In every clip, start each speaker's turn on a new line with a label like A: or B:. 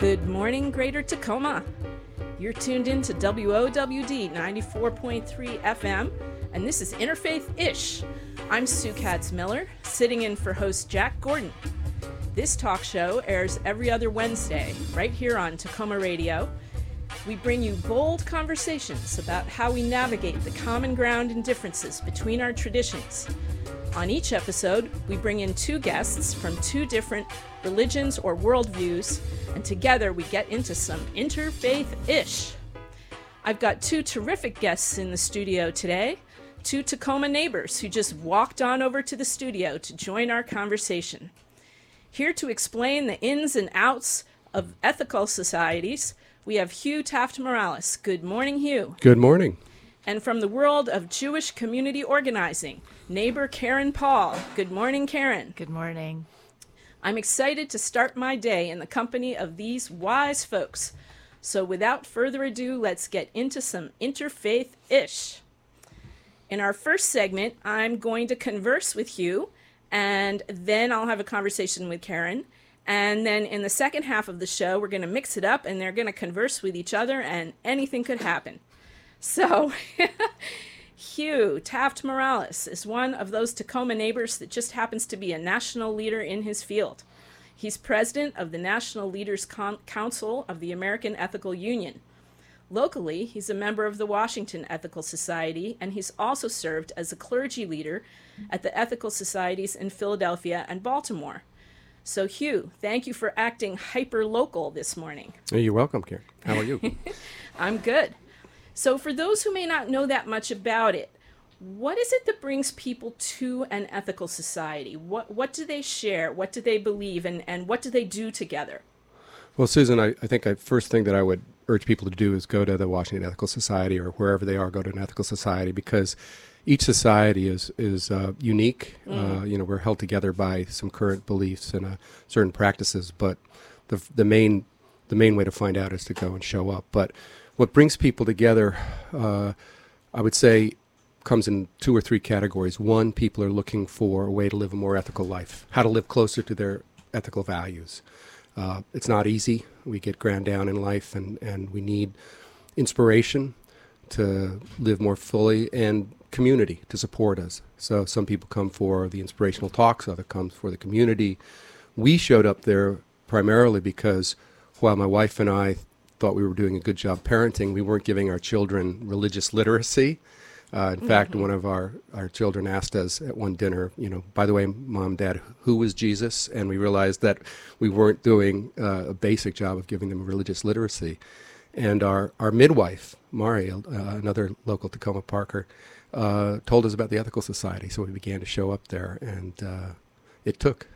A: Good morning, Greater Takoma. You're tuned in to WOWD 94.3 FM, and this is Interfaith Ish. I'm Sue Katz Miller, sitting in for host Jack Gordon. This talk show airs every other Wednesday, right here on Takoma Radio. We bring you bold conversations about how we navigate the common ground and differences between our traditions. On each episode, we bring in two guests from two different religions or worldviews, and together we get into some interfaith ish. I've got two terrific guests in the studio today, two Takoma neighbors who just walked on over to the studio to join our conversation. Here to explain the ins and outs of ethical societies, we have Hugh Taft Morales. Good morning, Hugh.
B: Good morning.
A: And from the world of Jewish community organizing, neighbor Karen Paul. Good morning, Karen.
C: Good morning.
A: I'm excited to start my day in the company of these wise folks. So, without further ado, let's get into some interfaith ish. In our first segment, I'm going to converse with Hugh, and then I'll have a conversation with Karen. And then in the second half of the show, we're going to mix it up and they're going to converse with each other, and anything could happen. So, Hugh Taft Morales is one of those Takoma neighbors that just happens to be a national leader in his field. He's president of the National Leaders Con- Council of the American Ethical Union. Locally, he's a member of the Washington Ethical Society, and he's also served as a clergy leader at the ethical societies in Philadelphia and Baltimore. So, Hugh, thank you for acting hyper local this morning.
B: You're welcome, Karen. How are you?
A: I'm good. So, for those who may not know that much about it, what is it that brings people to an ethical society? What what do they share? What do they believe, and and what do they do together?
B: well, Susan, I, I think the first thing that I would urge people to do is go to the Washington Ethical Society or wherever they are, go to an ethical society because each society is is uh, unique. Uh, you know, we're held together by some current beliefs and uh, certain practices, but the the main the main way to find out is to go and show up. But what brings people together, uh, I would say, comes in two or three categories. One, people are looking for a way to live a more ethical life, how to live closer to their ethical values. Uh, it's not easy. We get ground down in life, and, and we need inspiration to live more fully and community to support us. So some people come for the inspirational talks, other comes for the community. We showed up there primarily because while my wife and I thought we were doing a good job parenting, we weren't giving our children religious literacy. Uh, in fact, one of our, our children asked us at one dinner, you know, by the way, mom, dad, who was Jesus? And we realized that we weren't doing uh, a basic job of giving them religious literacy. And our, our midwife, Mari, uh, another local Takoma Parker, uh, told us about the Ethical Society. So we began to show up there, and uh, it took.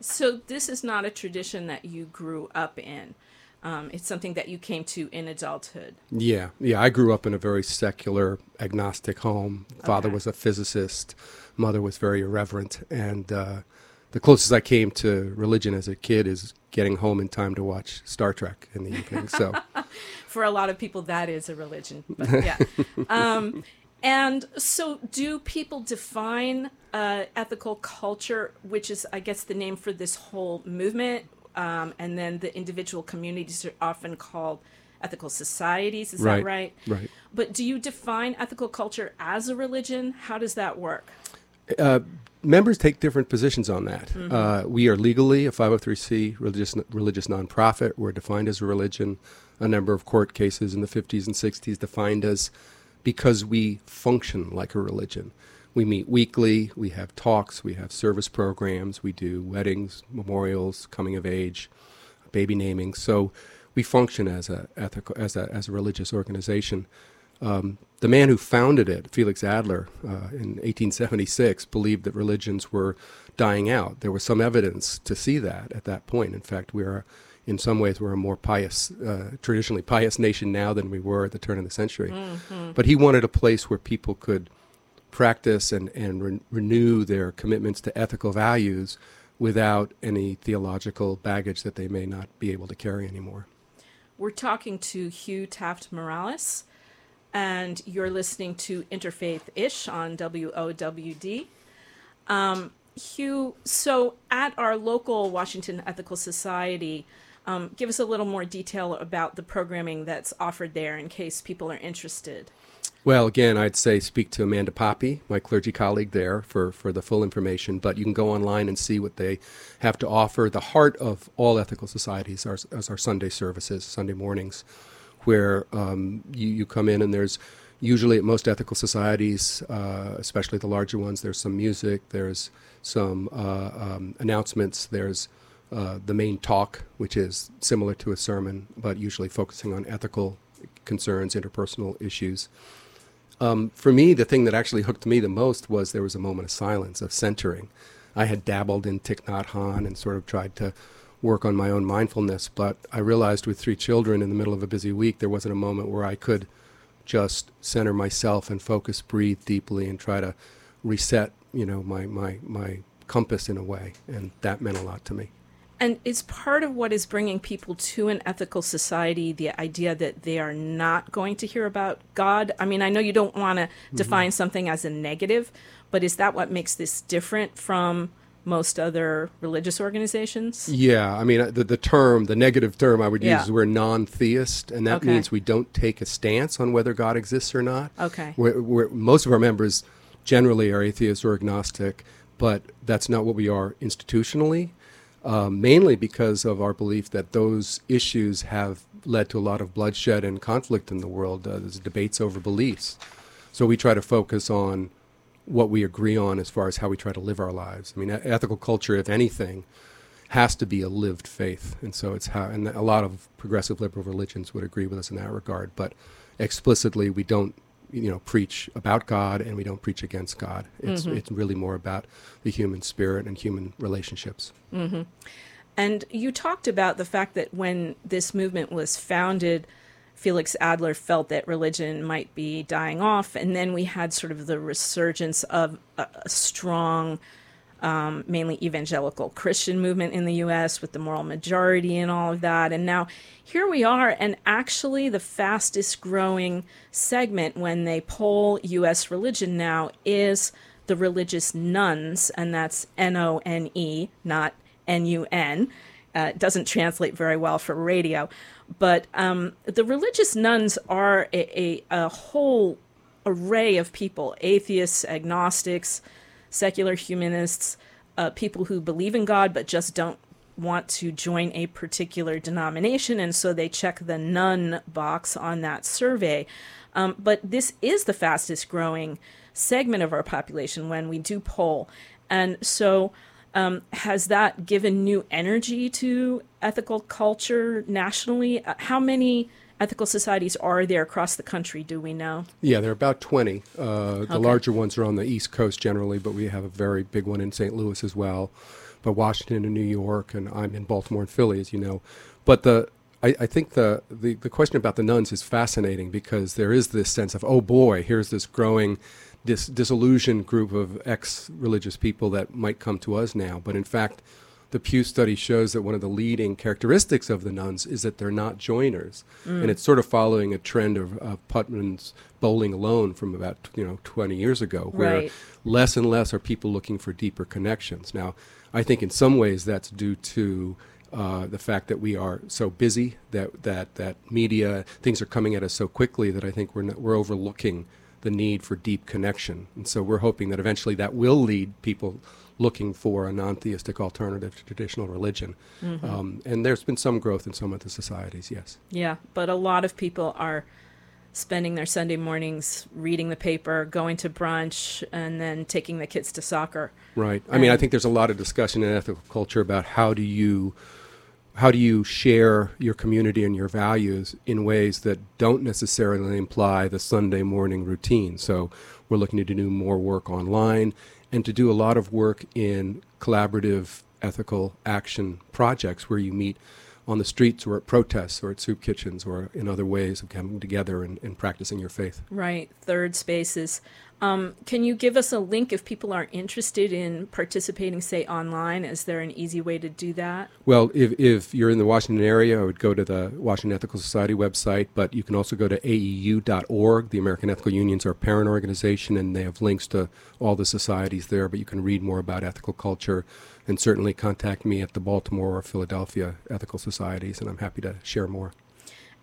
A: So this is not a tradition that you grew up in. Um, it's something that you came to in adulthood.
B: Yeah, yeah. I grew up in a very secular, agnostic home. Father
A: Okay.
B: was a physicist. Mother was very irreverent, and uh, the closest I came to religion as a kid is getting home in time to watch Star Trek in the evening. So,
A: For a lot of people, that is a religion. But yeah. um, and so, do people define uh, ethical culture, which is, I guess, the name for this whole movement? Um, and then the individual communities are often called ethical societies. Is that right?
B: Right.
A: But do you define ethical culture as a religion? How does that work?
B: Uh, members take different positions on that. Uh, we are legally a 503c religious religious nonprofit. We're defined as a religion. A number of court cases in the 50s and 60s defined us because we function like a religion. We meet weekly. We have talks. We have service programs. We do weddings, memorials, coming of age, baby naming. So we function as a ethical as a as a religious organization. Um, the man who founded it, Felix Adler, uh, in 1876, believed that religions were dying out. There was some evidence to see that at that point. In fact, we are, in some ways, we're a more pious, uh, traditionally pious nation now than we were at the turn of the century. But he wanted a place where people could practice and, and re- renew their commitments to ethical values without any theological baggage that they may not be able to carry anymore.
A: We're talking to Hugh Taft Morales, and you're listening to Interfaith Ish on WOWD. Um, Hugh, so at our local Washington Ethical Society, um, give us a little more detail about the programming that's offered there in case people are interested.
B: Well, again, I'd say speak to Amanda Poppei, my clergy colleague there, for, for the full information. But you can go online and see what they have to offer. The heart of all ethical societies are, are our Sunday services, Sunday mornings, where um, you, you come in and there's usually at most ethical societies, uh, especially the larger ones, there's some music, there's some uh, um, announcements, there's uh, the main talk, which is similar to a sermon, but usually focusing on ethical concerns, interpersonal issues. Um, for me, the thing that actually hooked me the most was there was a moment of silence, of centering. I had dabbled in Thich Nhat Hanh and sort of tried to work on my own mindfulness, but I realized with three children in the middle of a busy week, there wasn't a moment where I could just center myself and focus, breathe deeply, and try to reset, you know, my, my, my compass in a way. And that meant a lot to me.
A: And is part of what is bringing people to an ethical society the idea that they are not going to hear about God? I mean, I know you don't want to mm-hmm. define something as a negative, but is that what makes this different from most other religious organizations?
B: Yeah, I mean, the, the term, the negative term I would use is we're non theist, and that okay. means we don't take a stance on whether God exists or not.
A: Okay.
B: We're, we're, most of our members generally are atheists or agnostic, but that's not what we are institutionally uh, mainly because of our belief that those issues have led to a lot of bloodshed and conflict in the world. Uh, there's debates over beliefs. So we try to focus on what we agree on as far as how we try to live our lives. I mean, ethical culture, if anything, has to be a lived faith. And so it's how, and a lot of progressive liberal religions would agree with us in that regard. But explicitly, we don't you know preach about God and we don't preach against God. It's mm-hmm. it's really more about the human spirit and human relationships.
A: Mm-hmm. And you talked about the fact that when this movement was founded, Felix Adler felt that religion might be dying off, and then we had sort of the resurgence of a, a strong um, mainly evangelical Christian movement in the US with the moral majority and all of that. And now here we are, and actually the fastest growing segment when they poll US religion now is the religious nuns, and that's N O N E, not N U N. Uh, it doesn't translate very well for radio. But um, the religious nuns are a, a, a whole array of people atheists, agnostics, secular humanists, uh, people who believe in God but just don't want to join a particular denomination, and so they check the none box on that survey. Um, but this is the fastest growing segment of our population when we do poll. And so, um, has that given new energy to ethical culture nationally? Uh, how many ethical societies are there across the country? Do we know?
B: Yeah, there are about 20. Uh, the okay. larger ones are on the East Coast generally, but we have a very big one in St. Louis as well. But Washington and New York, and I'm in Baltimore and Philly, as you know. But the I, I think the, the, the question about the nuns is fascinating because there is this sense of, oh boy, here's this growing dis- disillusioned group of ex religious people that might come to us now. But in fact, the Pew study shows that one of the leading characteristics of the nuns is that they're not joiners, mm. and it's sort of following a trend of, of Putnam's bowling alone from about you know 20 years ago, where
A: right.
B: less and less are people looking for deeper connections. Now, I think in some ways that's due to uh, the fact that we are so busy that that that media things are coming at us so quickly that I think we're not, we're overlooking the need for deep connection, and so we're hoping that eventually that will lead people looking for a non-theistic alternative to traditional religion. Mm-hmm. Um, and there's been some growth in some of the societies, yes.
A: Yeah, but a lot of people are spending their Sunday mornings reading the paper, going to brunch, and then taking the kids to soccer.
B: Right. I and mean, I think there's a lot of discussion in ethical culture about how do you how do you share your community and your values in ways that don't necessarily imply the Sunday morning routine. So we're looking to do more work online and to do a lot of work in collaborative ethical action projects where you meet on the streets or at protests or at soup kitchens or in other ways of coming together and, and practicing your faith.
A: Right. Third spaces. Um, can you give us a link if people are interested in participating, say online? Is there an easy way to do that?
B: Well, if, if you're in the Washington area, I would go to the Washington Ethical Society website, but you can also go to AEU.org. The American Ethical Unions are parent organization, and they have links to all the societies there, but you can read more about ethical culture and certainly contact me at the Baltimore or Philadelphia Ethical Societies, and I'm happy to share more.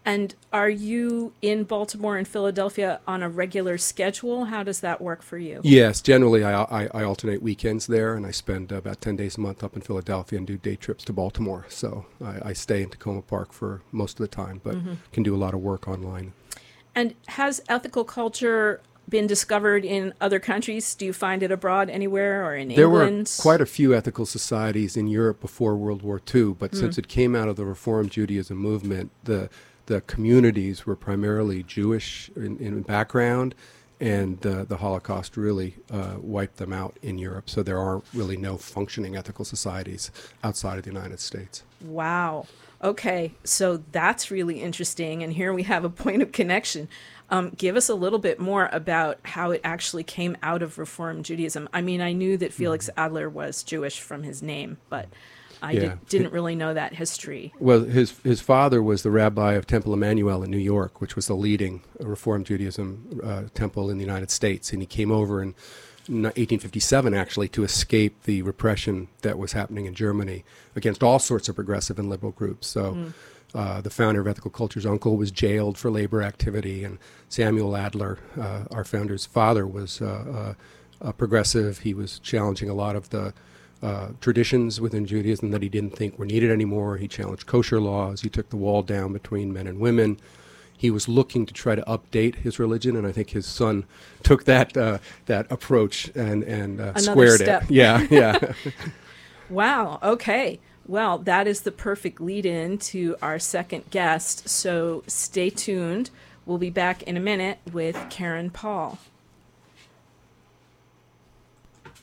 A: And are you in Baltimore and Philadelphia on a regular schedule? How does that work for you?
B: Yes, generally I, I, I, alternate weekends there, and I spend about 10 days a month up in Philadelphia and do day trips to Baltimore. So I, I stay in Takoma Park for most of the time, but mm-hmm. can do a lot of work online.
A: And has ethical culture been discovered in other countries? Do you find it abroad anywhere or in
B: there
A: England?
B: There were quite a few ethical societies in Europe before World War II, but mm. since it came out of the Reform Judaism movement, the the communities were primarily Jewish in, in background, and uh, the Holocaust really uh, wiped them out in Europe. So there are really no functioning ethical societies outside of the United States.
A: Wow. Okay, so that's really interesting. And here we have a point of connection. Um, give us a little bit more about how it actually came out of Reform Judaism. I mean, I knew that Felix mm-hmm. Adler was Jewish from his name, but I yeah. did, not really know that history.
B: Well, his his father was the rabbi of Temple Emanu-El in New York, which was the leading Reform Judaism uh, temple in the United States, and he came over in 1857 actually to escape the repression that was happening in Germany against all sorts of progressive and liberal groups. So. Mm. Uh, the founder of Ethical Culture's uncle was jailed for labor activity, and Samuel Adler, uh, our founder's father, was uh, uh, progressive. He was challenging a lot of the uh, traditions within Judaism that he didn't think were needed anymore. He challenged kosher laws. He took the wall down between men and women. He was looking to try to update his religion, and I think his son took that uh, that approach and and uh, squared
A: step.
B: it. Yeah, yeah.
A: wow. Okay. Well, that is the perfect lead in to our second guest. So stay tuned. We'll be back in a minute with Karen Paul.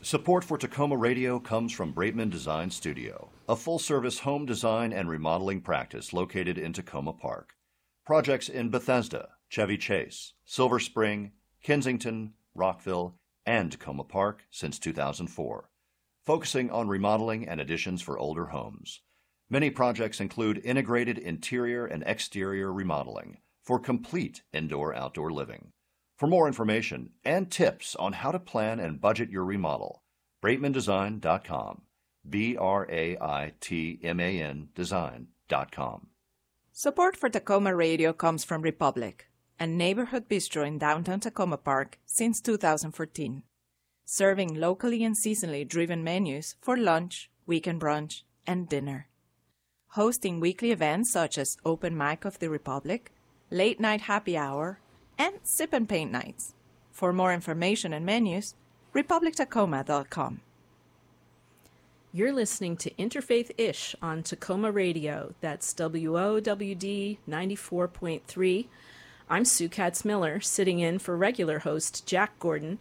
C: Support for Takoma Radio comes from Braitman Design Studio, a full service home design and remodeling practice located in Takoma Park. Projects in Bethesda, Chevy Chase, Silver Spring, Kensington, Rockville, and Takoma Park since 2004, focusing on remodeling and additions for older homes. Many projects include integrated interior and exterior remodeling for complete indoor outdoor living. For more information and tips on how to plan and budget your remodel, BraitmanDesign.com. B R A I T M A N Design.com.
D: Support for Takoma Radio comes from Republic, a neighborhood bistro in downtown Takoma Park since 2014, serving locally and seasonally driven menus for lunch, weekend brunch, and dinner. Hosting weekly events such as Open Mic of the Republic, Late Night Happy Hour, and sip and paint nights. For more information and menus, republictacoma.com.
A: You're listening to Interfaith Ish on Takoma Radio. That's WOWD 94.3. I'm Sue Katz Miller, sitting in for regular host Jack Gordon.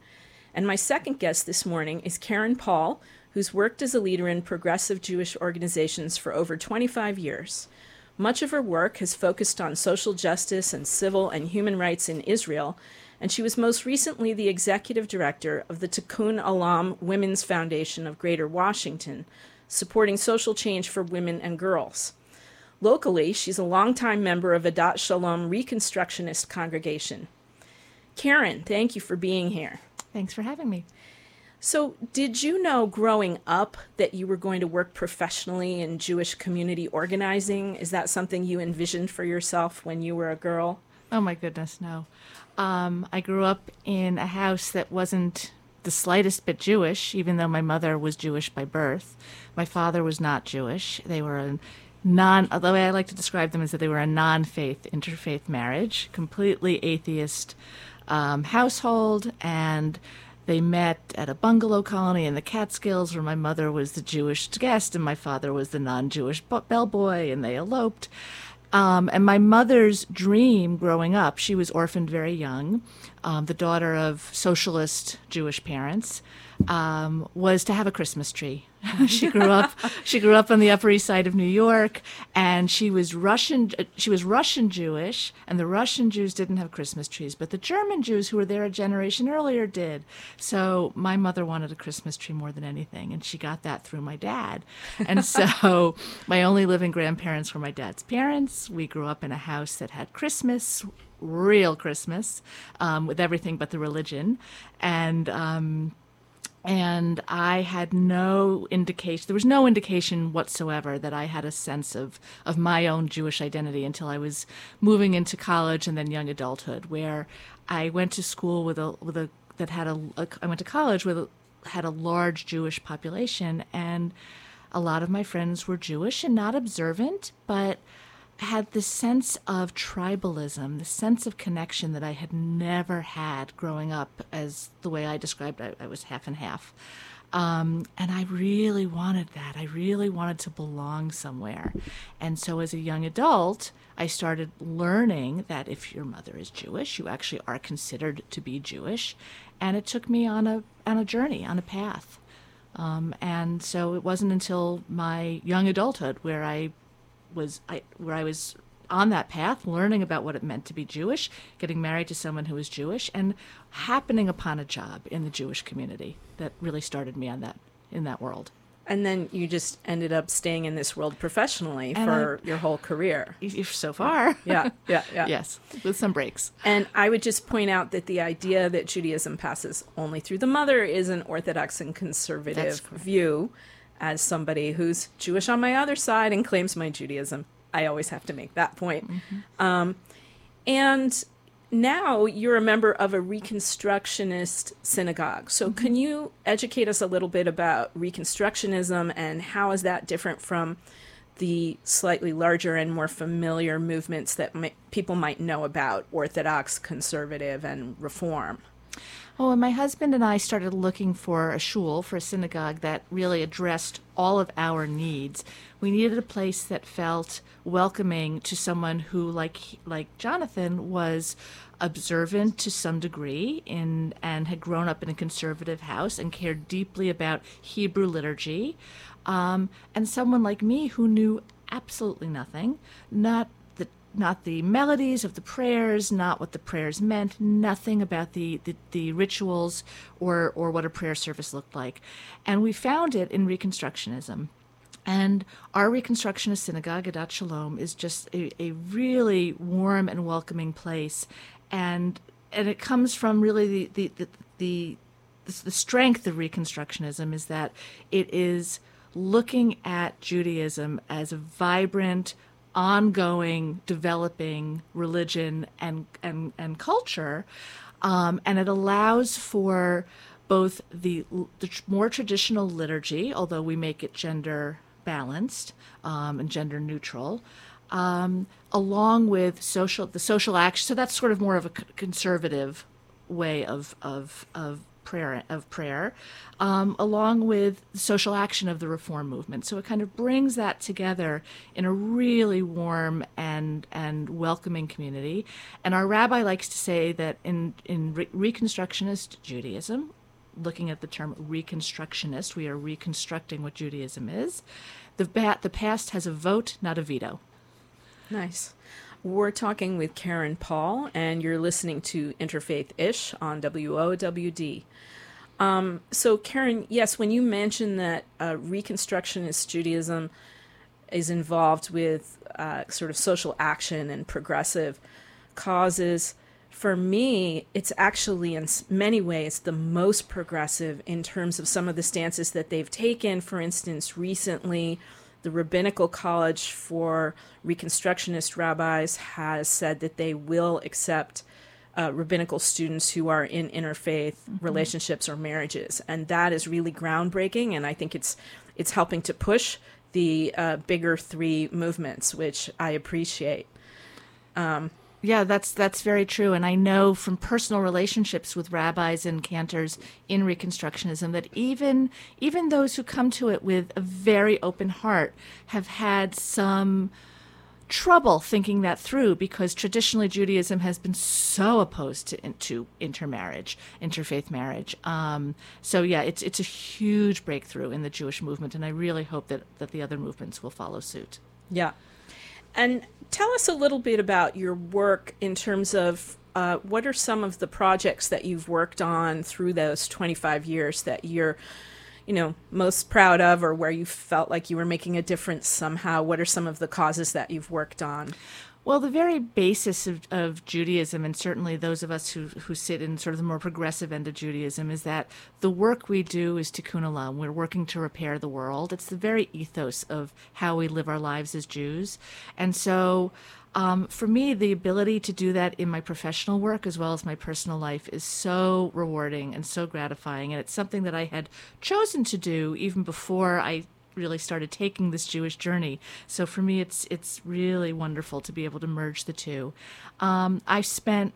A: And my second guest this morning is Karen Paul, who's worked as a leader in progressive Jewish organizations for over 25 years. Much of her work has focused on social justice and civil and human rights in Israel, and she was most recently the executive director of the Tikkun Olam Women's Foundation of Greater Washington, supporting social change for women and girls. Locally, she's a longtime member of Adat Shalom Reconstructionist Congregation. Karen, thank you for being here.
E: Thanks for having me.
A: So, did you know growing up that you were going to work professionally in Jewish community organizing? Is that something you envisioned for yourself when you were a girl?
E: Oh, my goodness, no. Um, I grew up in a house that wasn't the slightest bit Jewish, even though my mother was Jewish by birth. My father was not Jewish. They were a non, the way I like to describe them is that they were a non faith interfaith marriage, completely atheist um, household, and they met at a bungalow colony in the Catskills where my mother was the Jewish guest and my father was the non Jewish bellboy, and they eloped. Um, and my mother's dream growing up, she was orphaned very young, um, the daughter of socialist Jewish parents, um, was to have a Christmas tree. she grew up she grew up on the Upper East Side of New York, and she was Russian. She was Russian Jewish, and the Russian Jews didn't have Christmas trees, but the German Jews who were there a generation earlier did. So my mother wanted a Christmas tree more than anything, and she got that through my dad. And so my only living grandparents were my dad's parents. We grew up in a house that had Christmas real Christmas um, with everything but the religion. And um, and I had no indication. There was no indication whatsoever that I had a sense of of my own Jewish identity until I was moving into college and then young adulthood, where I went to school with a with a that had a, a I went to college with a, had a large Jewish population, and a lot of my friends were Jewish and not observant, but had this sense of tribalism, the sense of connection that I had never had growing up, as the way I described it, I was half and half. Um, and I really wanted that. I really wanted to belong somewhere. And so as a young adult, I started learning that if your mother is Jewish, you actually are considered to be Jewish. And it took me on a, on a journey, on a path. Um, and so it wasn't until my young adulthood where I was I, where I was on that path, learning about what it meant to be Jewish, getting married to someone who was Jewish, and happening upon a job in the Jewish community that really started me on that in that world.
A: And then you just ended up staying in this world professionally and for I, your whole career.
E: So far.
A: Yeah, yeah, yeah.
E: yes, with some breaks.
A: And I would just point out that the idea that Judaism passes only through the mother is an orthodox and conservative view as somebody who's Jewish on my other side and claims my Judaism. I always have to make that point. Mm-hmm. Um, and now you're a member of a Reconstructionist synagogue. So mm-hmm. can you educate us a little bit about Reconstructionism and how is that different from the slightly larger and more familiar movements that people might know about Orthodox, conservative, and Reform?
E: Oh, and my husband and I started looking for a shul, for a synagogue that really addressed all of our needs. We needed a place that felt welcoming to someone who, like like Jonathan, was observant to some degree in and had grown up in a conservative house and cared deeply about Hebrew liturgy, um, and someone like me who knew absolutely nothing, not not the melodies of the prayers, not what the prayers meant, nothing about the, the, the, rituals or, or what a prayer service looked like. And we found it in Reconstructionism. And our Reconstructionist synagogue, Adat Shalom, is just a, a really warm and welcoming place. And and it comes from really the, the, the, the, the strength of Reconstructionism is that it is looking at Judaism as a vibrant, ongoing developing religion and and and culture, um, and it allows for both the, the more traditional liturgy, although we make it gender balanced um, and gender neutral, um, along with social the social action. So that's sort of more of a conservative way of of of prayer of prayer, um, along with social action of the reform movement. So it kind of brings that together in a really warm and and welcoming community. And our rabbi likes to say that in in re- Reconstructionist Judaism, looking at the term Reconstructionist, we are reconstructing what Judaism is. The ba- the past has a vote, not a veto.
A: Nice. We're talking with Karen Paul, and you're listening to Interfaith Ish on WOWD. Um, so, Karen, yes, when you mentioned that uh, Reconstructionist Judaism is involved with uh, sort of social action and progressive causes, for me, it's actually in many ways the most progressive in terms of some of the stances that they've taken. For instance, recently, the Rabbinical College for Reconstructionist Rabbis has said that they will accept uh, rabbinical students who are in interfaith mm-hmm. relationships or marriages, and that is really groundbreaking. And I think it's it's helping to push the uh, bigger three movements, which I appreciate.
E: Um, yeah, that's that's very true, and I know from personal relationships with rabbis and cantors in Reconstructionism that even even those who come to it with a very open heart have had some trouble thinking that through because traditionally Judaism has been so opposed to, to intermarriage, interfaith marriage. Um, so yeah, it's it's a huge breakthrough in the Jewish movement, and I really hope that that the other movements will follow suit.
A: Yeah. And tell us a little bit about your work in terms of uh, what are some of the projects that you've worked on through those 25 years that you're you know most proud of or where you felt like you were making a difference somehow? What are some of the causes that you've worked on
E: well, the very basis of, of Judaism, and certainly those of us who, who sit in sort of the more progressive end of Judaism, is that the work we do is tikkun olam. We're working to repair the world. It's the very ethos of how we live our lives as Jews. And so um, for me, the ability to do that in my professional work as well as my personal life is so rewarding and so gratifying. And it's something that I had chosen to do even before I really started taking this Jewish journey. So for me, it's it's really wonderful to be able to merge the two. Um, I've spent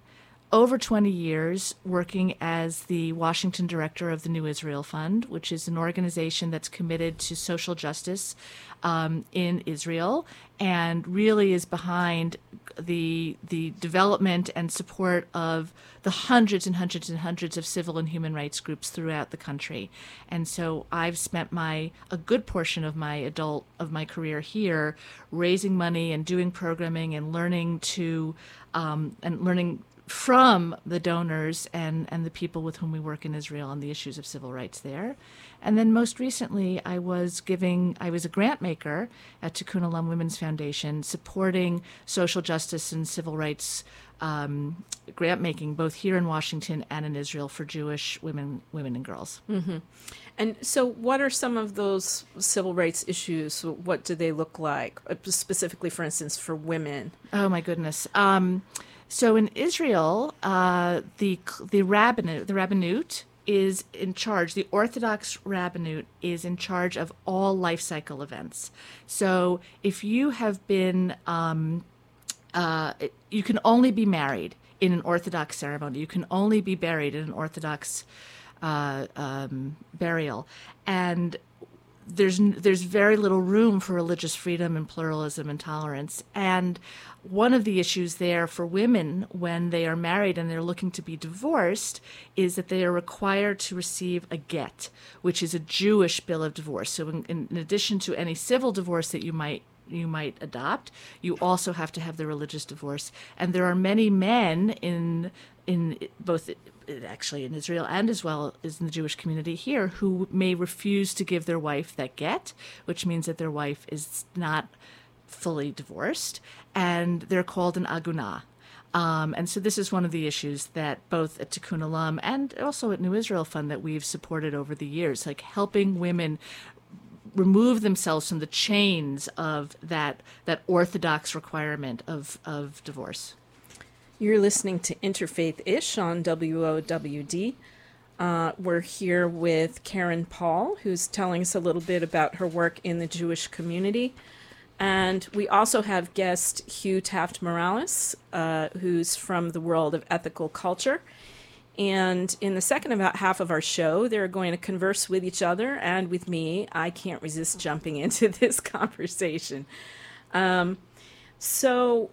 E: over 20 years working as the Washington director of the New Israel Fund, which is an organization that's committed to social justice um, in Israel and really is behind the the development and support of the hundreds and hundreds and hundreds of civil and human rights groups throughout the country. And so I've spent my a good portion of my adult of my career here raising money and doing programming and learning to um, and learning from the donors and, and the people with whom we work in Israel on the issues of civil rights there. And then most recently, I was giving, I was a grant maker at Tikkun Olam Women's Foundation, supporting social justice and civil rights um, grant making, both here in Washington and in Israel for Jewish women, women and girls.
A: Mm-hmm. And so, what are some of those civil rights issues? What do they look like, uh, specifically, for instance, for women?
E: Oh my goodness. Um, so in Israel, uh, the the rabbinate, the rabbinute is in charge. The Orthodox rabbinute is in charge of all life cycle events. So if you have been, um, uh, you can only be married in an Orthodox ceremony. You can only be buried in an Orthodox uh, um, burial, and there's there's very little room for religious freedom and pluralism and tolerance. And one of the issues there for women when they are married and they're looking to be divorced is that they are required to receive a get, which is a Jewish bill of divorce. So in, in addition to any civil divorce that you might you might adopt, you also have to have the religious divorce. And there are many men in in both actually in Israel and as well as in the Jewish community here who may refuse to give their wife that get, which means that their wife is not fully divorced, and they're called an aguna. Um, and so this is one of the issues that both at Tikkun Olam and also at New Israel Fund that we've supported over the years, like helping women remove themselves from the chains of that that orthodox requirement of, of divorce.
A: You're listening to Interfaith Ish on WOWD. Uh, we're here with Karen Paul, who's telling us a little bit about her work in the Jewish community. And we also have guest Hugh Taft Morales, uh, who's from the world of ethical culture. And in the second about half of our show, they're going to converse with each other and with me. I can't resist jumping into this conversation. Um, so,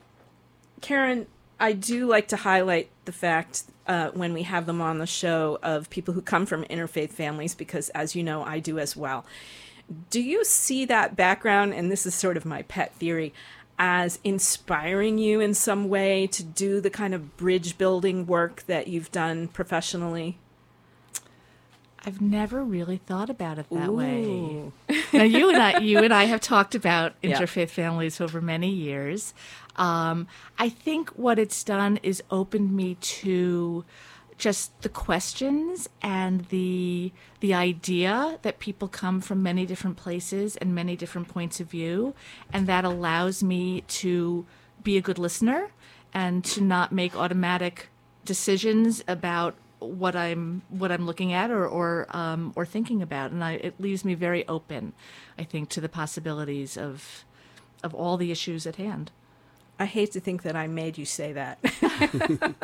A: Karen, I do like to highlight the fact uh, when we have them on the show of people who come from interfaith families, because as you know, I do as well. Do you see that background, and this is sort of my pet theory, as inspiring you in some way to do the kind of bridge building work that you've done professionally?
E: I've never really thought about it that Ooh. way. now you and I, you and I have talked about interfaith yeah. families over many years. Um, I think what it's done is opened me to just the questions and the the idea that people come from many different places and many different points of view, and that allows me to be a good listener and to not make automatic decisions about what I'm what I'm looking at or or um, or thinking about, and I, it leaves me very open, I think, to the possibilities of of all the issues at hand.
A: I hate to think that I made you say that.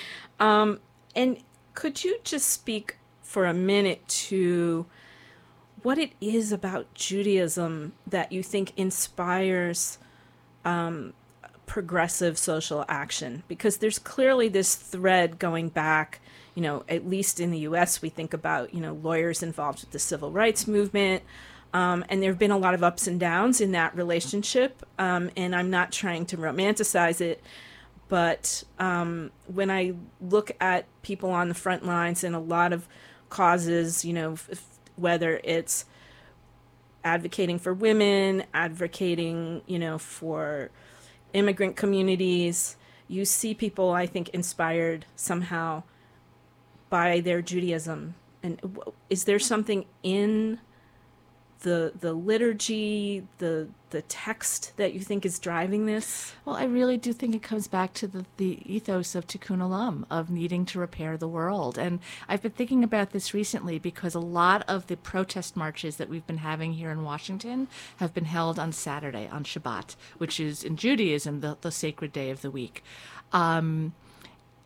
A: um, and could you just speak for a minute to what it is about Judaism that you think inspires um, progressive social action because there's clearly this thread going back you know at least in the us we think about you know lawyers involved with the civil rights movement um, and there have been a lot of ups and downs in that relationship um, and i'm not trying to romanticize it but um, when i look at people on the front lines and a lot of causes you know whether it's advocating for women advocating you know for immigrant communities. You see people, I think, inspired somehow by their Judaism. And is there something in the the liturgy, the the text that you think is driving this?
E: Well, I really do think it comes back to the, the ethos of Tikkun Olam, of needing to repair the world. And I've been thinking about this recently because a lot of the protest marches that we've been having here in Washington have been held on Saturday, on Shabbat, which is in Judaism the, the sacred day of the week. Um,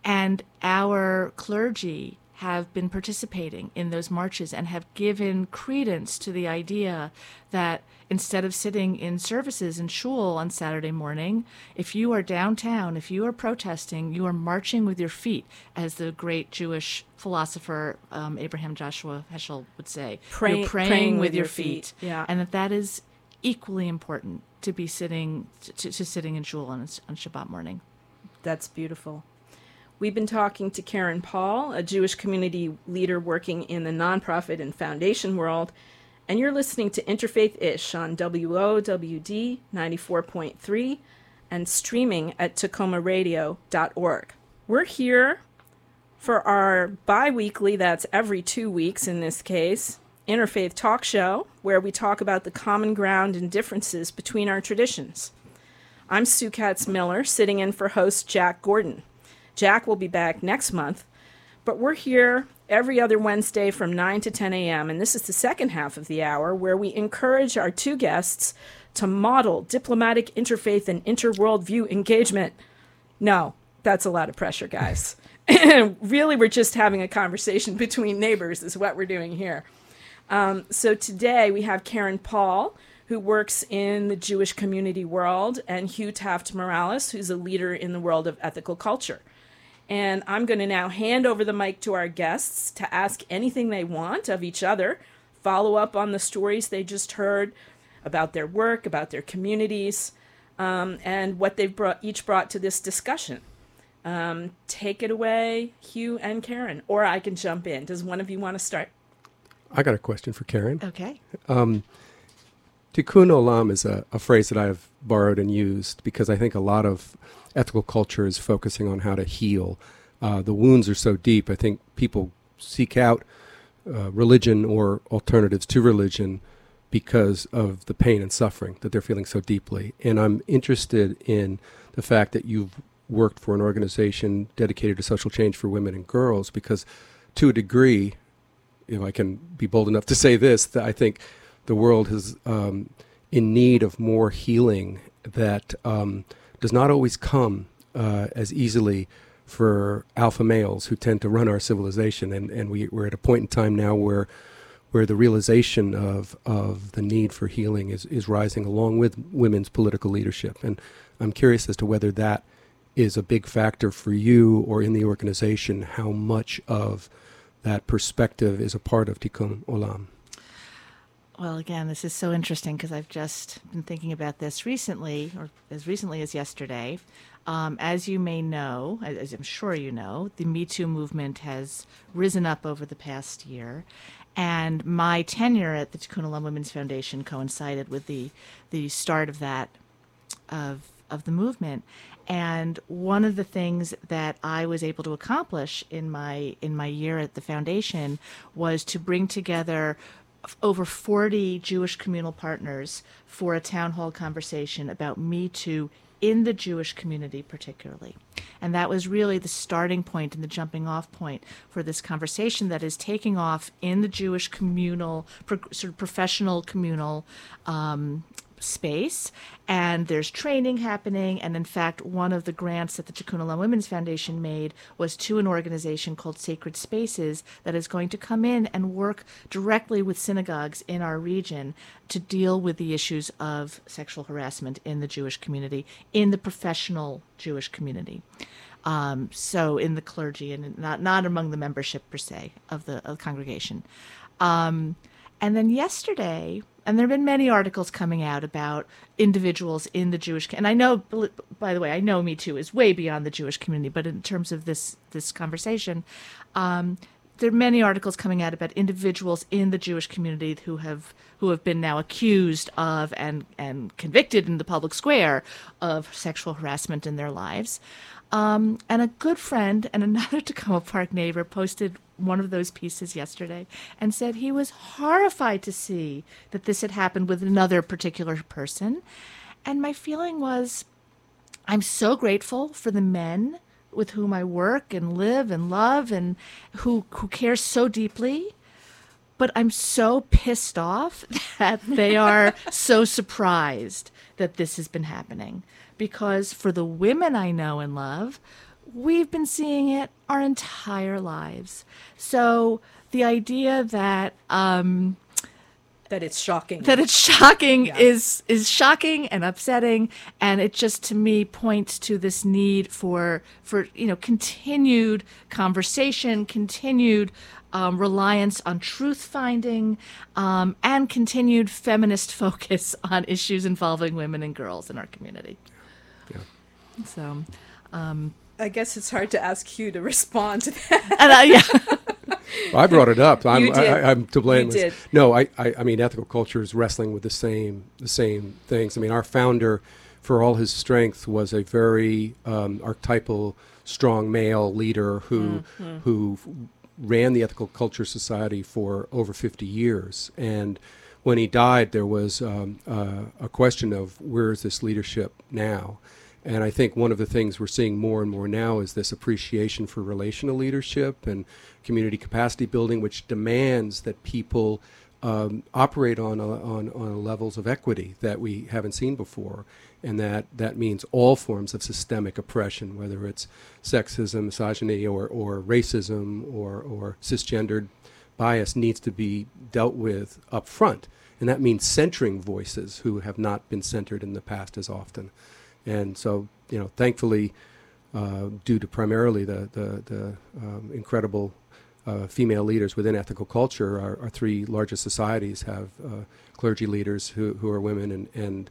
E: and our clergy have been participating in those marches and have given credence to the idea that instead of sitting in services in shul on Saturday morning, if you are downtown, if you are protesting, you are marching with your feet, as the great Jewish philosopher um, Abraham Joshua Heschel would say.
A: Pray,
E: You're praying,
A: praying
E: with, your feet.
A: feet. Yeah.
E: And that that is equally important to be sitting to, to sitting in shul on, on Shabbat morning.
A: That's beautiful. We've been talking to Karen Paul, a Jewish community leader working in the nonprofit and foundation world, and you're listening to Interfaith Ish on WOWD 94.3 and streaming at takomaradio.org. We're here for our bi weekly, that's every two weeks in this case, Interfaith Talk Show, where we talk about the common ground and differences between our traditions. I'm Sue Katz Miller, sitting in for host Jack Gordon. Jack will be back next month, but we're here every other Wednesday from 9 to 10 a.m., and this is the second half of the hour where we encourage our two guests to model diplomatic interfaith and interworldview engagement. No, that's a lot of pressure, guys. really, we're just having a conversation between neighbors, is what we're doing here. Um, so today we have Karen Paul, who works in the Jewish community world, and Hugh Taft Morales, who's a leader in the world of ethical culture. And I'm going to now hand over the mic to our guests to ask anything they want of each other, follow up on the stories they just heard about their work, about their communities, um, and what they've brought, each brought to this discussion. Um, take it away, Hugh and Karen, or I can jump in. Does one of you want to start?
B: I got a question for Karen.
E: Okay.
B: Tikkun olam is a, a phrase that I've borrowed and used because I think a lot of ethical culture is focusing on how to heal. Uh, the wounds are so deep. I think people seek out uh, religion or alternatives to religion because of the pain and suffering that they're feeling so deeply. And I'm interested in the fact that you've worked for an organization dedicated to social change for women and girls because, to a degree, if I can be bold enough to say this, that I think the world is um, in need of more healing that um, does not always come uh, as easily for alpha males who tend to run our civilization. And, and we, we're at a point in time now where where the realization of, of the need for healing is, is rising along with women's political leadership. And I'm curious as to whether that is a big factor for you or in the organization, how much of that perspective is a part of Tikkun Olam.
E: Well, again, this is so interesting because I've just been thinking about this recently, or as recently as yesterday. Um, as you may know, as I'm sure you know, the Me Too movement has risen up over the past year. And my tenure at the Tikkun Women's Foundation coincided with the, the start of that of of the movement. And one of the things that I was able to accomplish in my in my year at the foundation was to bring together over 40 Jewish communal partners for a town hall conversation about Me Too in the Jewish community, particularly. And that was really the starting point and the jumping off point for this conversation that is taking off in the Jewish communal, pro- sort of professional communal um, space and there's training happening. And in fact one of the grants that the Tikkun Olam Women's Foundation made was to an organization called Sacred Spaces that is going to come in and work directly with synagogues in our region to deal with the issues of sexual harassment in the Jewish community in the professional Jewish community. Um, so in the clergy and not not among the membership per se of the, of the congregation. Um, and then yesterday and there have been many articles coming out about individuals in the Jewish and I know by the way I know Me Too is way beyond the Jewish community but in terms of this this conversation um, there are many articles coming out about individuals in the Jewish community who have who have been now accused of and and convicted in the public square of sexual harassment in their lives. Um, and a good friend and another Takoma Park neighbor posted one of those pieces yesterday and said he was horrified to see that this had happened with another particular person. And my feeling was, I'm so grateful for the men with whom I work and live and love and who, who care so deeply. But I'm so pissed off that they are so surprised that this has been happening because for the women I know and love, we've been seeing it our entire lives. So the idea that um,
A: that it's shocking
E: that it's shocking yeah. is is shocking and upsetting and it just to me points to this need for for you know continued conversation continued um, reliance on truth finding um, and continued feminist focus on issues involving women and girls in our community. So, um,
A: I guess it's hard to ask Hugh to respond to that.
E: And, uh, yeah.
B: well, I brought it up. I'm,
A: you did.
B: I, am to blame.
A: You did.
B: No, I, I, I mean, ethical culture is wrestling with the same, the same things. I mean, our founder, for all his strength, was a very um, archetypal, strong male leader who, mm-hmm. who ran the Ethical Culture Society for over 50 years. And when he died, there was um, uh, a question of where is this leadership now? And I think one of the things we're seeing more and more now is this appreciation for relational leadership and community capacity building, which demands that people um, operate on, a, on, on levels of equity that we haven't seen before. And that, that means all forms of systemic oppression, whether it's sexism, misogyny, or, or racism, or, or cisgendered bias, needs to be dealt with up front. And that means centering voices who have not been centered in the past as often. And so, you know, thankfully, uh, due to primarily the, the, the um, incredible uh, female leaders within ethical culture, our, our three largest societies have uh, clergy leaders who, who are women, and, and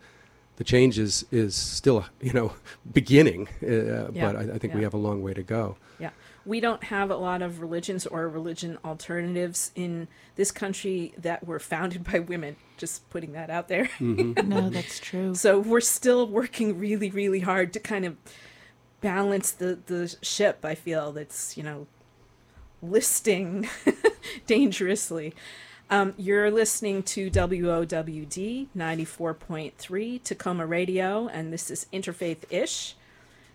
B: the change is, is still, you know, beginning, uh, yeah. but I, I think yeah. we have a long way to go.
A: Yeah we don't have a lot of religions or religion alternatives in this country that were founded by women. Just putting that out there.
E: Mm-hmm. no, that's true.
A: So we're still working really, really hard to kind of balance the, the ship. I feel that's, you know, listing dangerously. Um, you're listening to WOWD 94.3 Takoma Radio, and this is Interfaith Ish.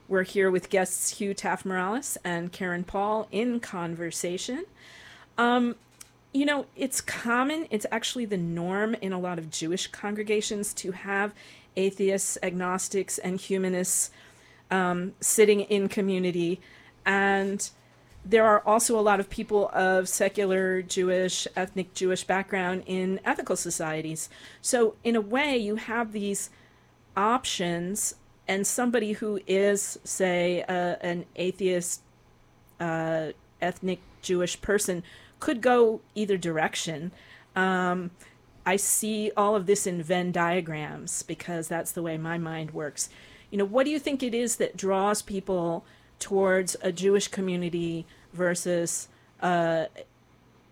A: We're here with guests Hugh Taft Morales and Karen Paul in conversation. Um, you know, it's common, it's actually the norm in a lot of Jewish congregations to have atheists, agnostics, and humanists um, sitting in community. And there are also a lot of people of secular Jewish, ethnic Jewish background in ethical societies. So, in a way, you have these options and somebody who is, say, uh, an atheist, uh, ethnic Jewish person could go either direction. Um, I see all of this in Venn diagrams because that's the way my mind works. You know, what do you think it is that draws people towards a Jewish community versus uh,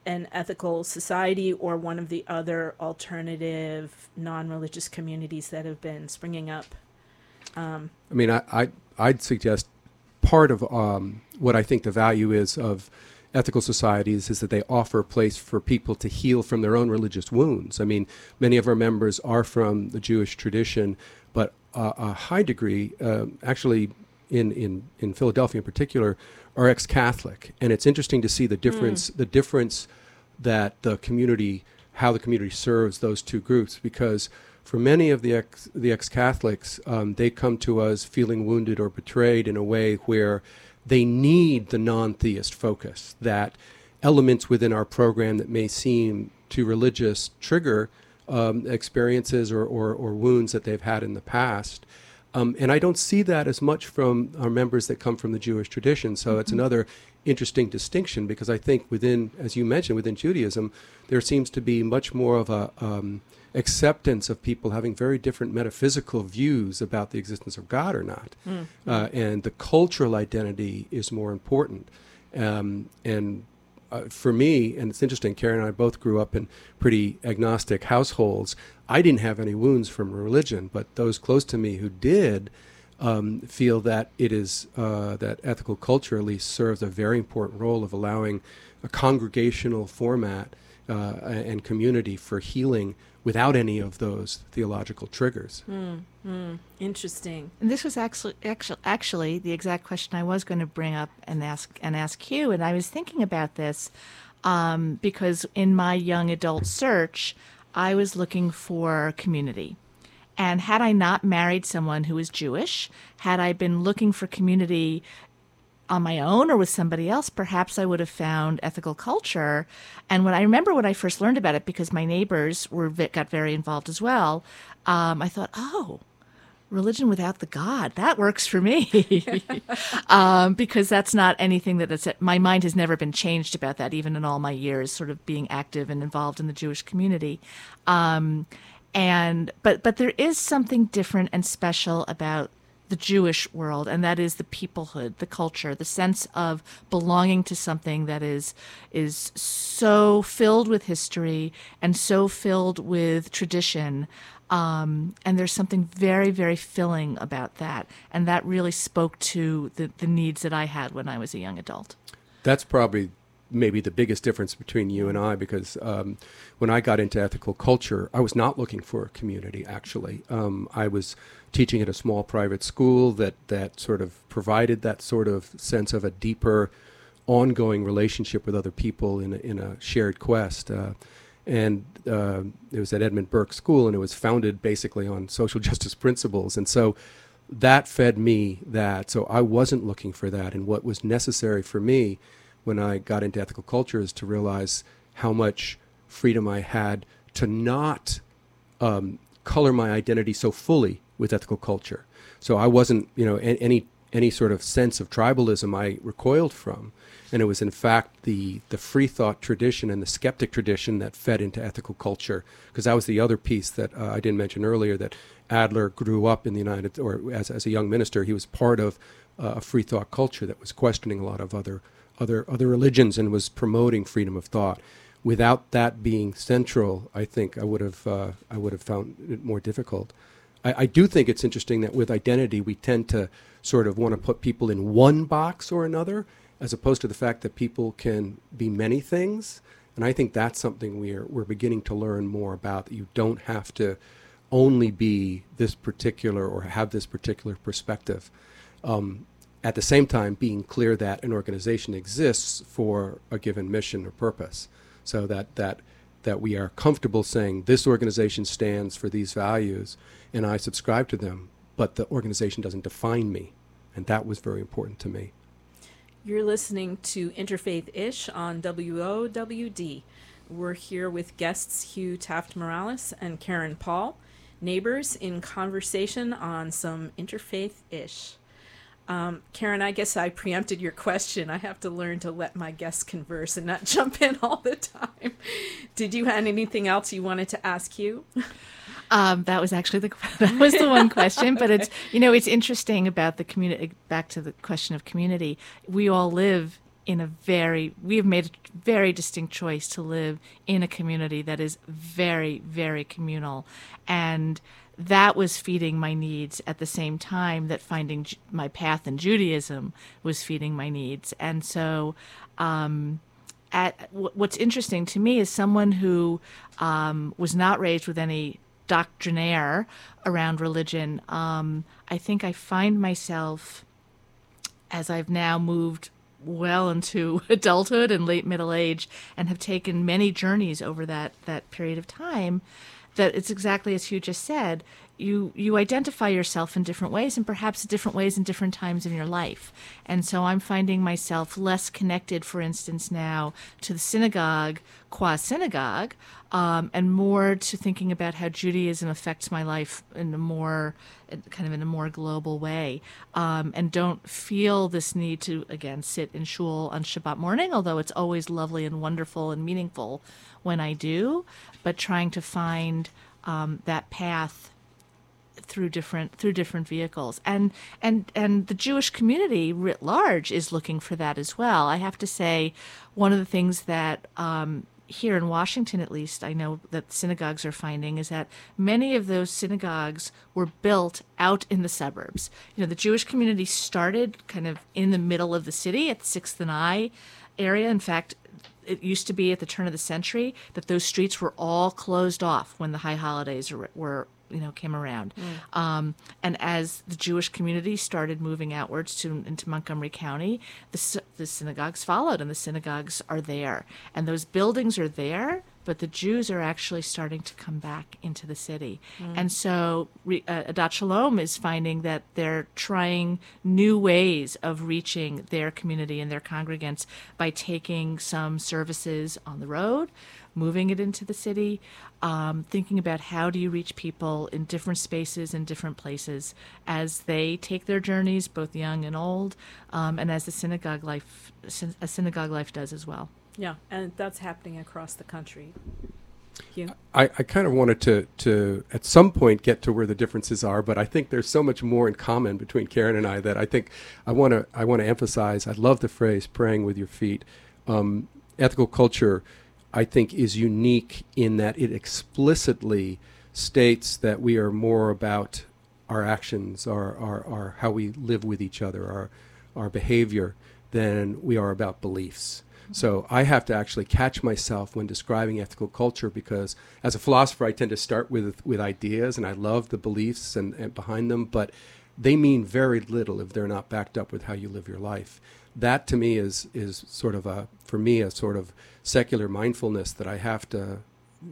A: an ethical society or one of the other alternative non religious communities that have been springing up?
B: Um, I mean, I, I I'd suggest part of um, what I think the value is of ethical societies is that they offer a place for people to heal from their own religious wounds. I mean, many of our members are from the Jewish tradition, but uh, a high degree, uh, actually, in, in, in Philadelphia in particular, are ex-Catholic, and it's interesting to see the difference mm. the difference that the community how the community serves those two groups because for many of the ex the ex Catholics, um, they come to us feeling wounded or betrayed in a way where they need the non theist focus that elements within our program that may seem to religious trigger um, experiences or, or, or, wounds that they've had in the past. Um, and I don't see that as much from our members that come from the Jewish tradition. So mm-hmm. it's another interesting distinction because I think within, as you mentioned, within Judaism, there seems to be much more of a um, acceptance of people having very different metaphysical views about the existence of God or not, mm-hmm. uh, and the cultural identity is more important. Um, and uh, for me, and it's interesting, Karen and I both grew up in pretty agnostic households. I didn't have any wounds from religion, but those close to me who did um, feel that it is uh, that ethical culture at least serves a very important role of allowing a congregational format uh, and community for healing without any of those theological triggers.
A: Mm, mm, interesting.
E: And this was actually, actually actually the exact question I was going to bring up and ask and ask you. And I was thinking about this um, because in my young adult search, I was looking for community. And had I not married someone who was Jewish, had I been looking for community on my own or with somebody else, perhaps I would have found ethical culture. And when I remember when I first learned about it, because my neighbors were got very involved as well, um, I thought, oh, religion without the God that works for me, um, because that's not anything that that's my mind has never been changed about that, even in all my years, sort of being active and involved in the Jewish community. Um, and but but there is something different and special about the Jewish world, and that is the peoplehood, the culture, the sense of belonging to something that is is so filled with history and so filled with tradition. Um, and there's something very, very filling about that, and that really spoke to the, the needs that I had when I was a young adult.
B: That's probably maybe the biggest difference between you and I because um, when I got into ethical culture, I was not looking for a community. Actually, um, I was teaching at a small private school that that sort of provided that sort of sense of a deeper, ongoing relationship with other people in a, in a shared quest. Uh, and uh, it was at Edmund Burke School, and it was founded basically on social justice principles. And so that fed me that. So I wasn't looking for that. And what was necessary for me when I got into ethical culture is to realize how much freedom I had to not um, color my identity so fully with ethical culture. So I wasn't, you know, any any sort of sense of tribalism I recoiled from, and it was in fact the the free thought tradition and the skeptic tradition that fed into ethical culture. Because that was the other piece that uh, I didn't mention earlier that Adler grew up in the United, or as as a young minister, he was part of uh, a free thought culture that was questioning a lot of other other other religions and was promoting freedom of thought. Without that being central, I think I would have uh, I would have found it more difficult. I, I do think it's interesting that with identity we tend to sort of want to put people in one box or another, as opposed to the fact that people can be many things. And I think that's something we're we're beginning to learn more about. That you don't have to only be this particular or have this particular perspective. Um, at the same time being clear that an organization exists for a given mission or purpose so that that that we are comfortable saying this organization stands for these values and I subscribe to them but the organization doesn't define me. And that was very important to me.
A: You're listening to Interfaith Ish on WOWD we're here with guests Hugh Taft Morales and Karen Paul neighbors in conversation on some interfaith ish um, Karen, I guess I preempted your question. I have to learn to let my guests converse and not jump in all the time. Did you have anything else you wanted to ask you?
E: Um, that was actually the that was the one question, but it's you know it's interesting about the community. Back to the question of community, we all live in a very we have made a very distinct choice to live in a community that is very very communal and that was feeding my needs at the same time that finding my path in Judaism was feeding my needs. And so, um, at what's interesting to me is someone who um, was not raised with any doctrinaire around religion. Um, I think I find myself as I've now moved well into adulthood and late middle age and have taken many journeys over that that period of time that it's exactly as Hugh just said. You you identify yourself in different ways, and perhaps different ways in different times in your life. And so I'm finding myself less connected, for instance, now to the synagogue, qua synagogue, um, and more to thinking about how Judaism affects my life in a more kind of in a more global way, um, and don't feel this need to again sit in shul on Shabbat morning, although it's always lovely and wonderful and meaningful when I do, but trying to find um, that path through different through different vehicles and and and the Jewish community writ large is looking for that as well. I have to say, one of the things that um, here in Washington, at least, I know that synagogues are finding is that many of those synagogues were built out in the suburbs. You know, the Jewish community started kind of in the middle of the city at Sixth and I area. In fact, it used to be at the turn of the century that those streets were all closed off when the high holidays were, were you know came around. Mm. Um, and as the Jewish community started moving outwards to into Montgomery County, the the synagogues followed, and the synagogues are there, and those buildings are there. But the Jews are actually starting to come back into the city, mm. and so uh, Adat Shalom is finding that they're trying new ways of reaching their community and their congregants by taking some services on the road, moving it into the city, um, thinking about how do you reach people in different spaces and different places as they take their journeys, both young and old, um, and as the synagogue life, a synagogue life does as well.
A: Yeah, and that's happening across the country.
B: Hugh? I, I kind of wanted to, to, at some point, get to where the differences are, but I think there's so much more in common between Karen and I that I think I want to I want to emphasize. I love the phrase "praying with your feet." Um, ethical culture I think is unique in that it explicitly states that we are more about our actions, our, our, our how we live with each other, our, our behavior, than we are about beliefs. Mm-hmm. So I have to actually catch myself when describing ethical culture because as a philosopher, I tend to start with with ideas, and I love the beliefs and, and behind them, but they mean very little if they're not backed up with how you live your life that to me is is sort of a for me a sort of secular mindfulness that I have to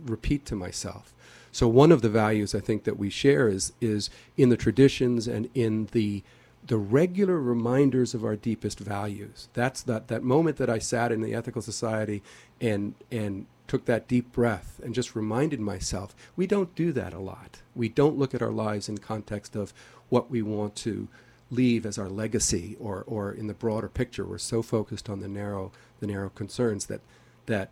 B: repeat to myself. So one of the values I think that we share is is in the traditions and in the the regular reminders of our deepest values. That's that that moment that I sat in the ethical society and and took that deep breath and just reminded myself we don't do that a lot. We don't look at our lives in context of what we want to leave as our legacy or, or in the broader picture. We're so focused on the narrow the narrow concerns that that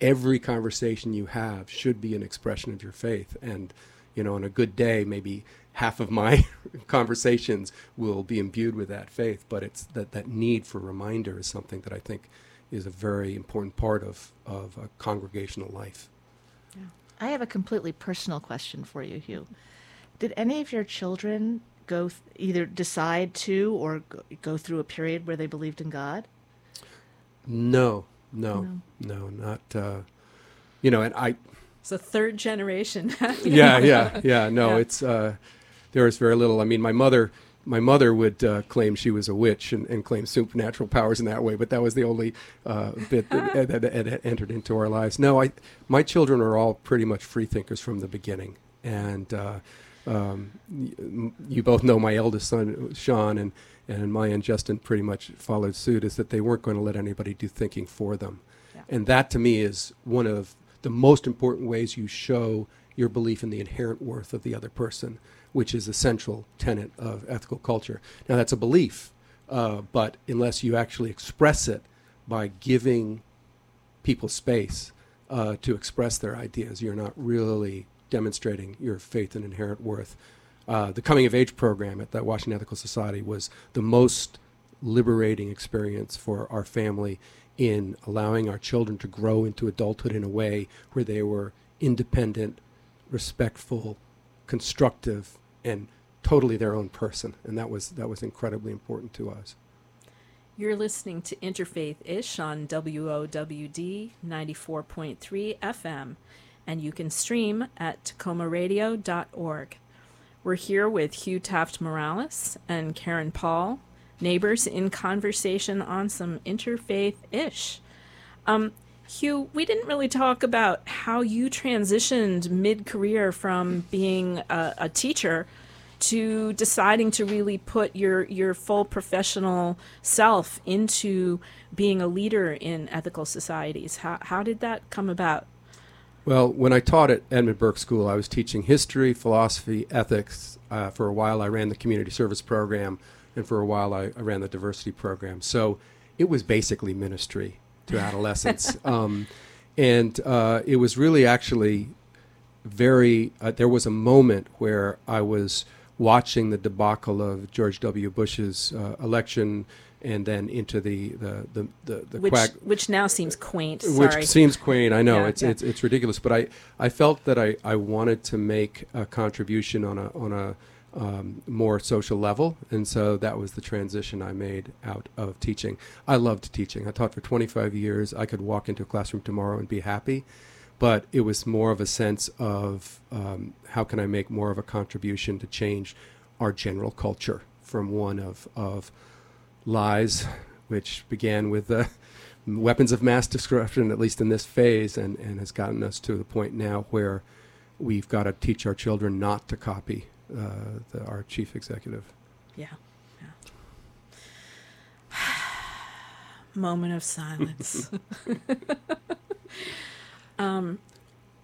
B: every conversation you have should be an expression of your faith. And you know, on a good day, maybe half of my conversations will be imbued with that faith. But it's that that need for reminder is something that I think is a very important part of of a congregational life.
E: Yeah. I have a completely personal question for you, Hugh. Did any of your children go th- either decide to or go, go through a period where they believed in God?
B: No, no, no, no not. Uh, you know, and I.
A: It's a third generation.
B: yeah, yeah, yeah. No, yeah. it's uh, there is very little. I mean, my mother. My mother would uh, claim she was a witch and, and claim supernatural powers in that way, but that was the only uh, bit that, that, that, entered into our lives. No, I, my children are all pretty much free thinkers from the beginning, and uh, um, you both know my eldest son, Sean, and, and my and Justin pretty much followed suit, is that they weren't going to let anybody do thinking for them. Yeah. And that to me is one of the most important ways you show your belief in the inherent worth of the other person, which is a central tenet of ethical culture. Now, that's a belief, uh, but unless you actually express it by giving people space uh, to express their ideas, you're not really demonstrating your faith and inherent worth. Uh, the coming of age program at the Washington Ethical Society was the most liberating experience for our family in allowing our children to grow into adulthood in a way where they were independent, respectful, constructive, and totally their own person. And that was that was incredibly important to us.
A: You're listening to Interfaith Ish on WOWD 94.3 FM and you can stream at takomaradio.org. We're here with Hugh Taft Morales and Karen Paul, neighbors in conversation on some interfaith ish. Um, Hugh, we didn't really talk about how you transitioned mid career from being a, a, teacher to deciding to really put your, your full professional self into being a leader in ethical societies. How, how did that come about?
B: Well, when I taught at Edmund Burke School, I was teaching history, philosophy, ethics. Uh, for a while, I ran the community service program, and for a while, I, I ran the diversity program. So it was basically ministry to adolescents. um, and uh, it was really actually very, uh, there was a moment where I was watching the debacle of George W. Bush's uh, election and then into the the the, the, the
A: which,
B: quack,
A: which now seems quaint.
B: Which
A: Sorry.
B: seems quaint. I know
A: Yeah,
B: it's,
A: yeah.
B: it's it's ridiculous, but I, I felt that I, I wanted to make a contribution on a on a um, more social level, and so that was the transition I made out of teaching. I loved teaching. I taught for 25 years. I could walk into a classroom tomorrow and be happy, but it was more of a sense of um, how can I make more of a contribution to change our general culture from one of of lies, which began with the weapons of mass destruction, at least in this phase, and, and has gotten us to the point now where we've got to teach our children not to copy uh, the, our chief executive.
A: Yeah. yeah. Moment of silence. um,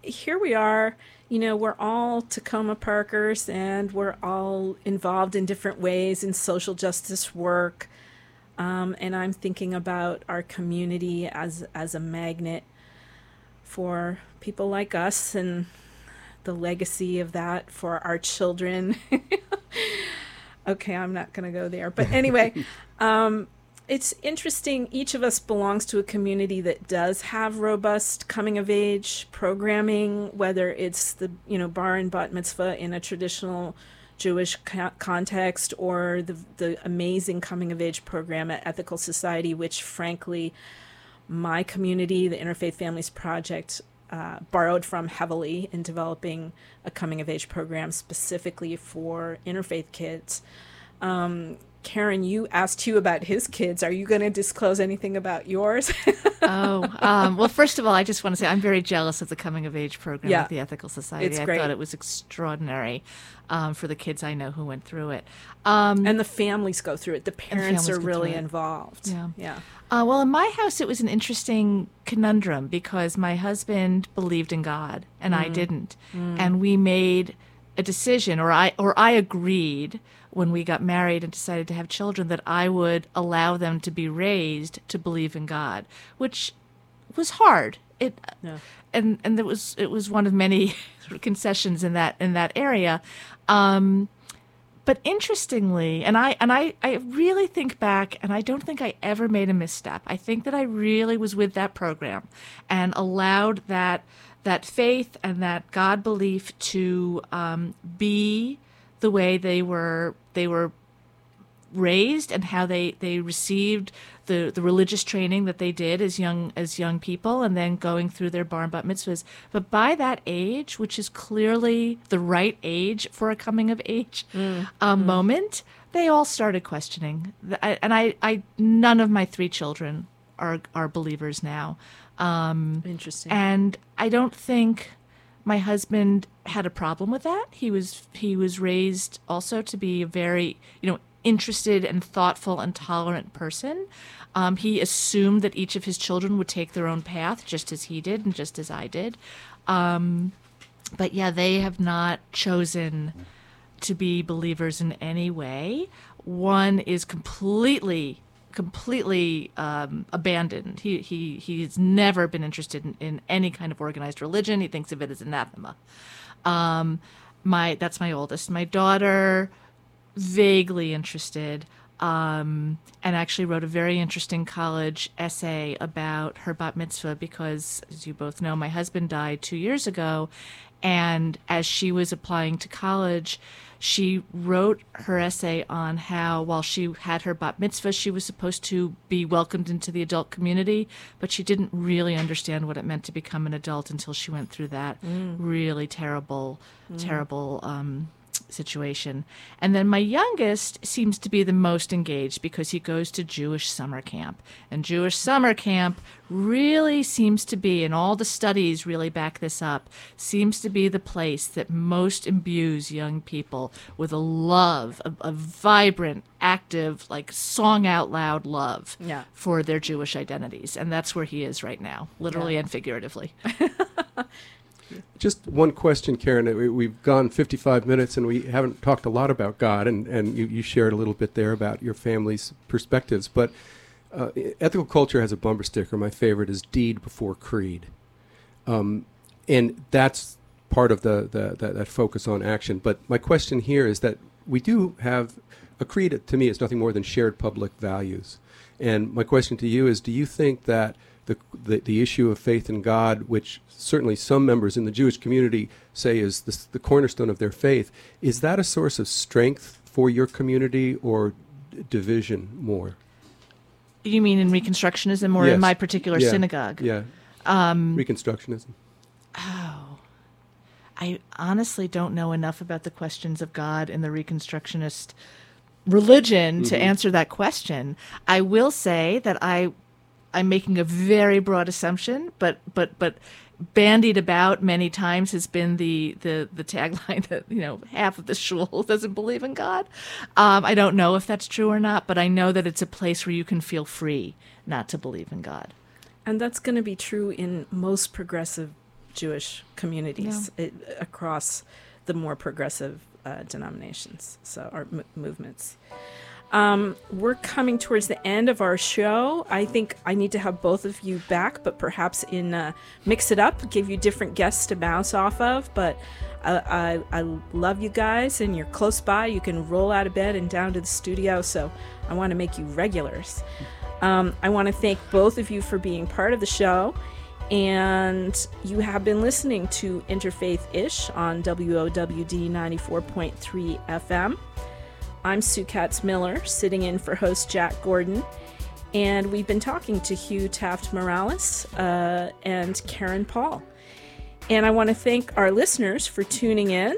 A: here we are. You know, we're all Takoma Parkers and we're all involved in different ways in social justice work. Um, and I'm thinking about our community as as a magnet for people like us and the legacy of that for our children. okay, I'm not going to go there. But anyway, um, it's interesting. Each of us belongs to a community that does have robust coming of age programming, whether it's the you know bar and bat mitzvah in a traditional Jewish co- context, or the the amazing coming of age program at Ethical Society, which frankly, my community, the Interfaith Families Project, uh, borrowed from heavily in developing a coming of age program specifically for interfaith kids. Um, Karen, you asked Hugh about his kids. Are you going to disclose anything about yours?
E: oh, um, well, first of all, I just want to say I'm very jealous of the coming of age program
A: Yeah.
E: at the Ethical Society.
A: It's
E: I
A: great.
E: thought it was extraordinary um, for the kids I know who went through it. Um,
A: and the families go through it. The parents
E: families
A: are really involved.
E: Yeah.
A: Yeah.
E: Uh, well, in my house, it was an interesting conundrum because my husband believed in God and I didn't, and we made a decision, or I or I agreed when we got married and decided to have children that I would allow them to be raised to believe in God, which was hard. It
A: Yeah.
E: and and it was it was one of many sort of concessions in that in that area. Um, but interestingly, and I and I, I really think back, and I don't think I ever made a misstep. I think that I really was with that program and allowed that that faith and that God belief to um, be the way they were they were raised and how they, they received the, the religious training that they did as young as young people and then going through their bar and bat mitzvahs. But by that age, which is clearly the right age for a coming of age uh, moment, they all started questioning. I- And I, I none of my three children are are believers now. Um,
A: Interesting.
E: and I don't think my husband had a problem with that. He was he was raised also to be a very you know interested and thoughtful and tolerant person. Um, he assumed that each of his children would take their own path, just as he did and just as I did. Um, but yeah, they have not chosen to be believers in any way. One is completely completely um, abandoned. He he he's never been interested in, in any kind of organized religion. He thinks of it as anathema. Um, my that's my oldest. My daughter, vaguely interested, um, and actually wrote a very interesting college essay about her bat mitzvah because, as you both know, my husband died two years ago, and as she was applying to college, she wrote her essay on how while she had her bat mitzvah, she was supposed to be welcomed into the adult community, but she didn't really understand what it meant to become an adult until she went through that really terrible, terrible um, situation. And then my youngest seems to be the most engaged because he goes to Jewish summer camp. And Jewish summer camp really seems to be, and all the studies really back this up, seems to be the place that most imbues young people with a love, a, a vibrant, active, like song out loud love
A: Yeah.
E: for their Jewish identities. And that's where he is right now, literally
A: Yeah.
E: and figuratively.
B: Just one question, Karen. We- We've gone 55 minutes and we haven't talked a lot about God, and, and you, you shared a little bit there about your family's perspectives. But uh, ethical culture has a bumper sticker. My favorite is deed before creed. Um, and that's part of the, the, that, that focus on action. But my question here is that we do have a creed, to me, is nothing more than shared public values. And my question to you is do you think that the, the, the issue of faith in God, which certainly some members in the Jewish community say is the, the cornerstone of their faith, is that a source of strength for your community or d- division more?
E: You mean in Reconstructionism or
B: Yes.
E: in my particular
B: Yeah.
E: synagogue?
B: Yeah. Um, Reconstructionism. Oh.
E: I honestly don't know enough about the questions of God in the Reconstructionist religion to answer that question. I will say that I I'm making a very broad assumption, but but but bandied about many times has been the the the tagline that you know half of the shul doesn't believe in God. Um, I don't know if that's true or not, but I know that it's a place where you can feel free not to believe in God.
A: And that's going to be true in most progressive Jewish communities it, across the more progressive uh, denominations, so or m- movements. Um, we're coming towards the end of our show. I think I need to have both of you back, but perhaps in uh, mix it up, give you different guests to bounce off of. But I, I, I love you guys, and you're close by. You can roll out of bed and down to the studio. So I want to make you regulars. Um, I want to thank both of you for being part of the show. And you have been listening to Interfaith Ish on WOWD 94.3 FM. I'm Sue Katz Miller, sitting in for host Jack Gordon. And we've been talking to Hugh Taft Morales uh, and Karen Paul. And I want to thank our listeners for tuning in.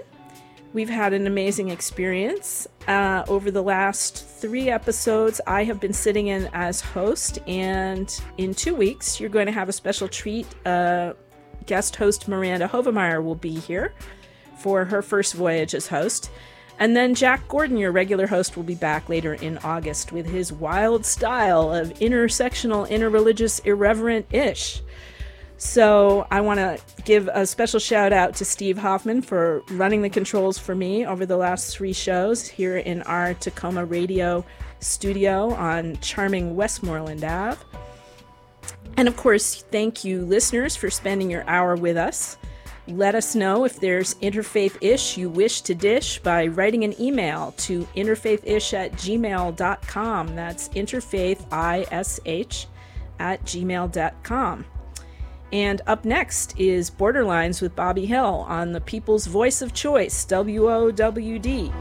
A: We've had an amazing experience. Uh, over the last three episodes, I have been sitting in as host, and in two weeks, you're going to have a special treat. Uh, guest host Miranda Hovemeyer will be here for her first voyage as host. And then Jack Gordon, your regular host, will be back later in August with his wild style of intersectional, interreligious, irreverent ish. So I want to give a special shout out to Steve Hoffman for running the controls for me over the last three shows here in our Takoma radio studio on charming Westmoreland Ave. And of course, thank you, listeners, for spending your hour with us. Let us know if there's interfaith ish you wish to dish by writing an email to interfaithish at gmail.com. That's interfaith, I S H, at gmail.com. And up next is Borderlines with Bobby Hill on the People's Voice of Choice, WOWD.